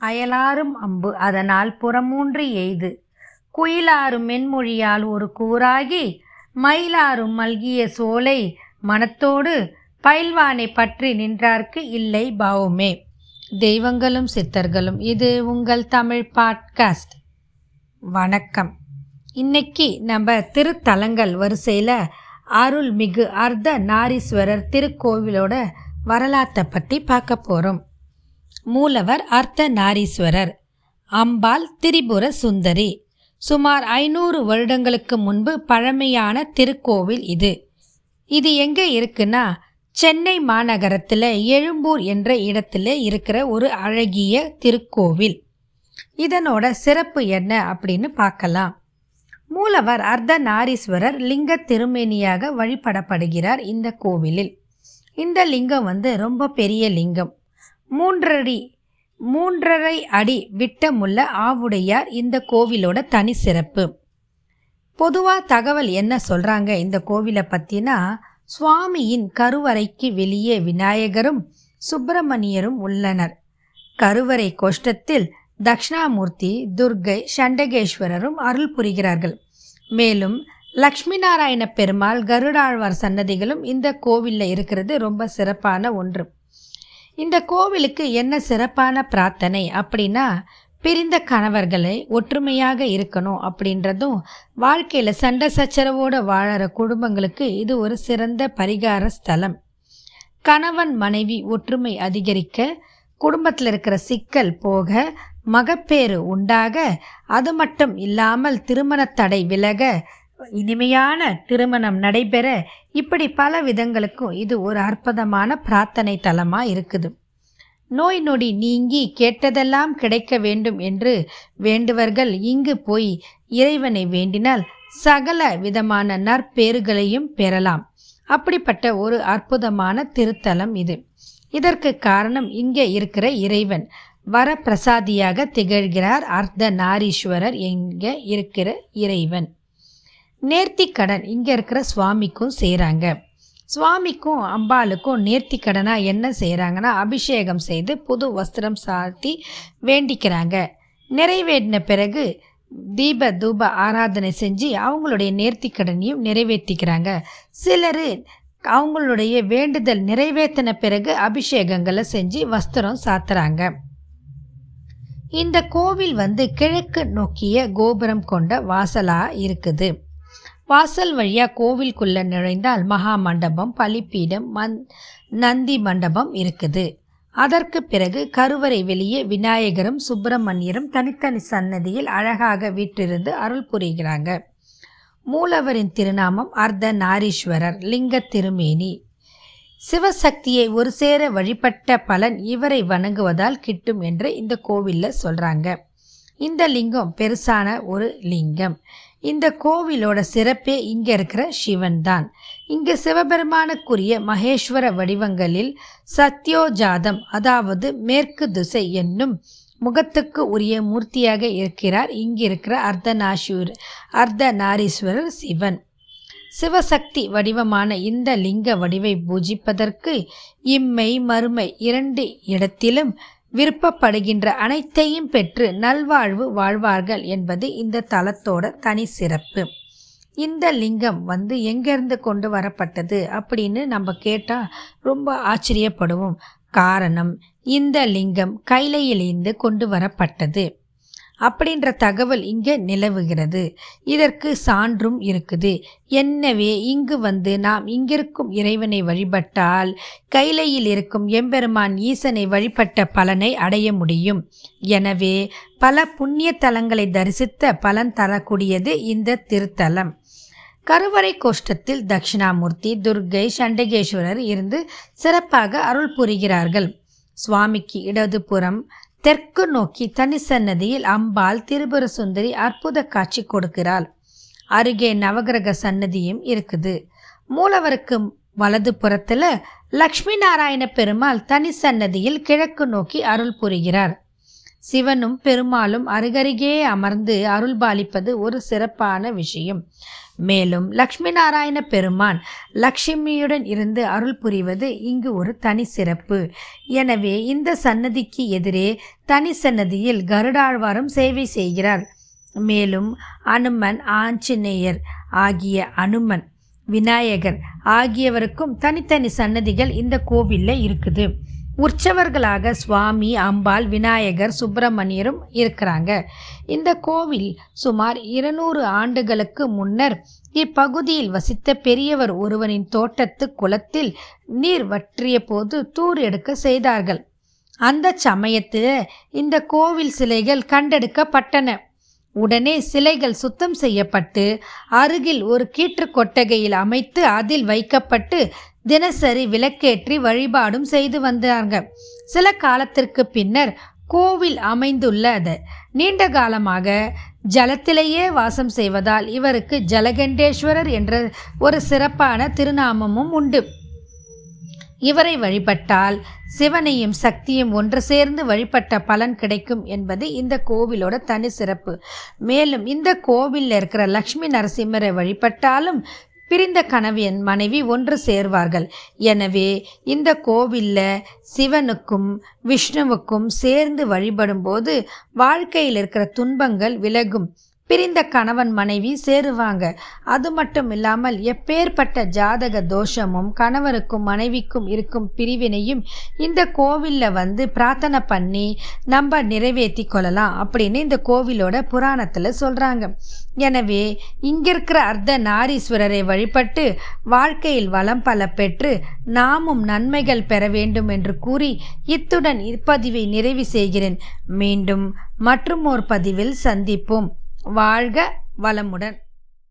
அயலாரும் அம்பு அதனால் புறமூன்று எய்து. குயிலாரும் மென்மொழியால் ஒரு கூறாகி மயிலாரும் மல்கிய சோலை மனத்தோடு பயில்வானை பற்றி நின்றார்க்கு இல்லை பாவுமே. தெய்வங்களும் சித்தர்களும் இது உங்கள் தமிழ் பாட்காஸ்ட். வணக்கம். இன்னைக்கு நம்ம திருத்தலங்கள் வரிசையில் அருள்மிகு அர்த்த நாரீஸ்வரர் திருக்கோவிலோட வரலாற்றை பற்றி பார்க்க போகிறோம் மூலவர் அர்த்த நாரீஸ்வரர் அம்பாள் திரிபுர சுந்தரி. சுமார் ஐநூறு வருடங்களுக்கு முன்பு பழமையான திருக்கோவில் இது. இது எங்கே இருக்குன்னா சென்னை மாநகரத்தில் எழும்பூர் என்ற இடத்துல இருக்கிற ஒரு அழகிய திருக்கோவில். இதனோட சிறப்பு என்ன அப்படின்னு பார்க்கலாம். மூலவர் அர்த்த நாரீஸ்வரர் லிங்க திருமேனியாக வழிபடப்படுகிறார் இந்த கோவிலில். இந்த லிங்கம் வந்து ரொம்ப பெரிய லிங்கம். மூன்றடி மூன்றரை அடி விட்டமுள்ள ஆவுடையார் இந்த கோவிலோட தனி சிறப்பு. பொதுவாக தகவல் என்ன சொல்கிறாங்க இந்த கோவிலை பற்றினா சுவாமியின் கருவறைக்கு வெளியே விநாயகரும் சுப்பிரமணியரும் உள்ளனர். கருவறை கோஷ்டத்தில் தக்ஷணாமூர்த்தி துர்கை சண்டகேஸ்வரரும் அருள் புரிகிறார்கள். மேலும் லக்ஷ்மி நாராயண பெருமாள் கருடாழ்வார் சன்னதிகளும் இந்த கோவிலில் இருக்கிறது ரொம்ப சிறப்பான ஒன்று. இந்த கோவிலுக்கு என்ன சிறப்பான பிரார்த்தனை அப்படின்னா பிரிந்த கணவர்களை ஒற்றுமையாக இருக்கணும் அப்படின்றதும் வாழ்க்கையில் சண்டை சச்சரவோடு வாழற குடும்பங்களுக்கு இது ஒரு சிறந்த பரிகார ஸ்தலம். கணவன் மனைவி ஒற்றுமை அதிகரிக்க குடும்பத்தில் இருக்கிற சிக்கல் போக மகப்பேறு உண்டாக அது மட்டும் இல்லாமல் திருமண தடை விலக இனிமையான திருமணம் நடைபெற இப்படி பல விதங்களுக்கும் இது ஒரு அற்புதமான பிரார்த்தனை தலமாக இருக்குது. நோய் நொடி நீங்கி கேட்டதெல்லாம் கிடைக்க வேண்டும் என்று வேண்டுவர்கள் இங்கு போய் இறைவனை வேண்டினால் சகல விதமான நற்பேறுகளையும் பெறலாம். அப்படிப்பட்ட ஒரு அற்புதமான திருத்தலம் இது. இதற்கு காரணம் இங்கே இருக்கிற இறைவன். வரப்பிரசாதியாக திகழ்கிறார் அர்த்த நாரீஸ்வரர் எங்கே இருக்கிற இறைவன். நேர்த்தி கடன் இங்கே இருக்கிற சுவாமிக்கும் செய்கிறாங்க சுவாமிக்கும் அம்பாளுக்கும் நேர்த்தி கடனாக என்ன செய்கிறாங்கன்னா அபிஷேகம் செய்து புது வஸ்திரம் சாத்தி வேண்டிக்கிறாங்க. நிறைவேறின பிறகு தீப தூப ஆராதனை செஞ்சு அவங்களுடைய நேர்த்தி கடனையும் நிறைவேற்றிக்கிறாங்க. சிலர் அவங்களுடைய வேண்டுதல் நிறைவேற்றின பிறகு அபிஷேகங்களை செஞ்சு வஸ்திரம் சாத்துறாங்க. இந்த கோவில் வந்து கிழக்கு நோக்கிய கோபுரம் கொண்ட வாசலாக இருக்குது. வாசல் வழியாக கோவிலுக்குள்ளே நுழைந்தால் மகா மண்டபம் பலிப்பீடம் மந் நந்தி மண்டபம் இருக்குது. அதற்கு பிறகு கருவறை வெளியே விநாயகரும் சுப்பிரமணியரும் தனித்தனி சன்னதியில் அழகாக வீற்றிருந்து அருள் புரிகிறாங்க. மூலவரின் திருநாமம் அர்த்த நாரீஸ்வரர் லிங்க திருமேனி. சிவசக்தியை ஒரு சேர வழிபட்ட பலன் இவரை வணங்குவதால் கிட்டும் என்று இந்த கோவிலில் சொல்கிறாங்க இந்த லிங்கம் பெருசான ஒரு லிங்கம். இந்த கோவிலோட சிறப்பே இங்கே இருக்கிற சிவன் தான் இங்கே சிவபெருமானுக்குரிய மகேஸ்வர வடிவங்களில் சத்யோஜாதம் அதாவது மேற்கு திசை என்னும் முகத்துக்கு உரிய மூர்த்தியாக இருக்கிறார். இங்கிருக்கிற அர்த்தநாசூர் அர்த்தநாரீஸ்வரர் சிவன். சிவசக்தி வடிவமான இந்த லிங்க வடிவை பூஜிப்பதற்கு இம்மை மறுமை இரண்டு இடத்திலும் விருப்பப்படுகின்ற அனைத்தையும் பெற்று நல்வாழ்வு வாழ்வார்கள் என்பது இந்த தலத்தோட தனி சிறப்பு. இந்த லிங்கம் வந்து எங்கேருந்து கொண்டு வரப்பட்டது அப்படின்னு நம்ம கேட்டால் ரொம்ப ஆச்சரியப்படுவோம். காரணம் இந்த லிங்கம் கைலையிலிருந்து கொண்டு வரப்பட்டது. அப்படின்ற தகவல் இங்கே நிலவுகிறது. இதற்கு சான்றும் இருக்குது. என்னவே இங்கு வந்து நாம் இங்கிருக்கும் இறைவனை வழிபட்டால் கைலையில் இருக்கும் எம்பெருமான் ஈசனை வழிபட்ட பலனை அடைய முடியும். எனவே பல புண்ணிய தலங்களை தரிசித்த பலன் தரக்கூடியது இந்த திருத்தலம். கருவறை கோஷ்டத்தில் தட்சிணாமூர்த்தி துர்கை சண்டகேஸ்வரர் இருந்து சிறப்பாக அருள் புரிகிறார்கள். சுவாமிக்கு இடதுபுறம் தெற்கு நோக்கி தனி சன்னதியில் அம்பாள் திரிபுர சுந்தரி அற்புத காட்சி கொடுக்கிறாள். அருகே நவகிரக சன்னதியும் இருக்குது. மூலவருக்கு வலது புறத்தில் லக்ஷ்மி நாராயண பெருமாள் தனி சன்னதியில் கிழக்கு நோக்கி அருள் புரிகிறார். சிவனும் பெருமாளும் அருகருகே அமர்ந்து அருள்பாலிப்பது ஒரு சிறப்பான விஷயம். மேலும் லக்ஷ்மி நாராயண பெருமான் லக்ஷ்மியுடன் இருந்து அருள் புரிவது இங்கு ஒரு தனி சிறப்பு. எனவே இந்த சன்னதிக்கு எதிரே தனி சன்னதியில் கருடாழ்வாரும் சேவை செய்கிறார். மேலும் அனுமன் ஆஞ்சநேயர் ஆகிய அனுமன் விநாயகர் ஆகியவருக்கும் தனித்தனி சன்னதிகள் இந்த கோவிலில் இருக்குது. உற்சவர்களாக சுவாமி அம்பாள் விநாயகர் சுப்பிரமணியரும் இருக்கிறாங்க. இந்த கோவில் சுமார் இருநூறு ஆண்டுகளுக்கு முன்னர் இப்பகுதியில் வசித்த பெரியவர் ஒருவனின் தோட்டத்து குளத்தில் நீர் வற்றிய போது தூர் எடுக்க செய்தார்கள். அந்த சமயத்தில் இந்த கோவில் சிலைகள் கண்டெடுக்கப்பட்டன. உடனே சிலைகள் சுத்தம் செய்யப்பட்டு அருகில் ஒரு கீற்று கொட்டகையில் அமைத்து அதில் வைக்கப்பட்டு தினசரி விளக்கேற்றி வழிபாடும் செய்து வந்தாங்க. சில காலத்திற்கு பின்னர் கோவில் அமைந்துள்ளது. நீண்ட காலமாக ஜலத்திலேயே வாசம் செய்வதால் இவருக்கு ஜலகண்டேஸ்வரர் என்ற ஒரு சிறப்பான திருநாமமும் உண்டு. இவரை வழிபட்டால் சிவனையும் சக்தியும் ஒன்று சேர்ந்து வழிபட்ட பலன் கிடைக்கும் என்பது இந்த கோவிலோட தனி சிறப்பு. மேலும் இந்த கோவிலில் இருக்கிற லக்ஷ்மி நரசிம்மரை வழிபட்டாலும் பிரிந்த கணவன் மனைவி ஒன்று சேர்வார்கள். எனவே இந்த கோவிலில் சிவனுக்கும் விஷ்ணுவுக்கும் சேர்ந்து வழிபடும்போது வாழ்க்கையில் இருக்கிற துன்பங்கள் விலகும். பிரிந்த கணவன் மனைவி சேருவாங்க. அது மட்டும் இல்லாமல் எப்பேற்பட்ட ஜாதக தோஷமும் கணவருக்கும் மனைவிக்கும் இருக்கும் பிரிவினையும் இந்த கோவிலில் வந்து பிரார்த்தனை பண்ணி நம்ம நிறைவேற்றி கொள்ளலாம் அப்படின்னு இந்த கோவிலோட புராணத்தில் சொல்கிறாங்க எனவே இங்கே இருக்கிற அர்த்த நாரீஸ்வரரை வழிபட்டு வாழ்க்கையில் வளம் பல பெற்று நாமும் நன்மைகள் பெற வேண்டும் என்று கூறி இத்துடன் இப்பதிவை நிறைவு செய்கிறேன். மீண்டும் மற்றும் ஒரு பதிவில் சந்திப்போம். வாழ்க வளமுடன்.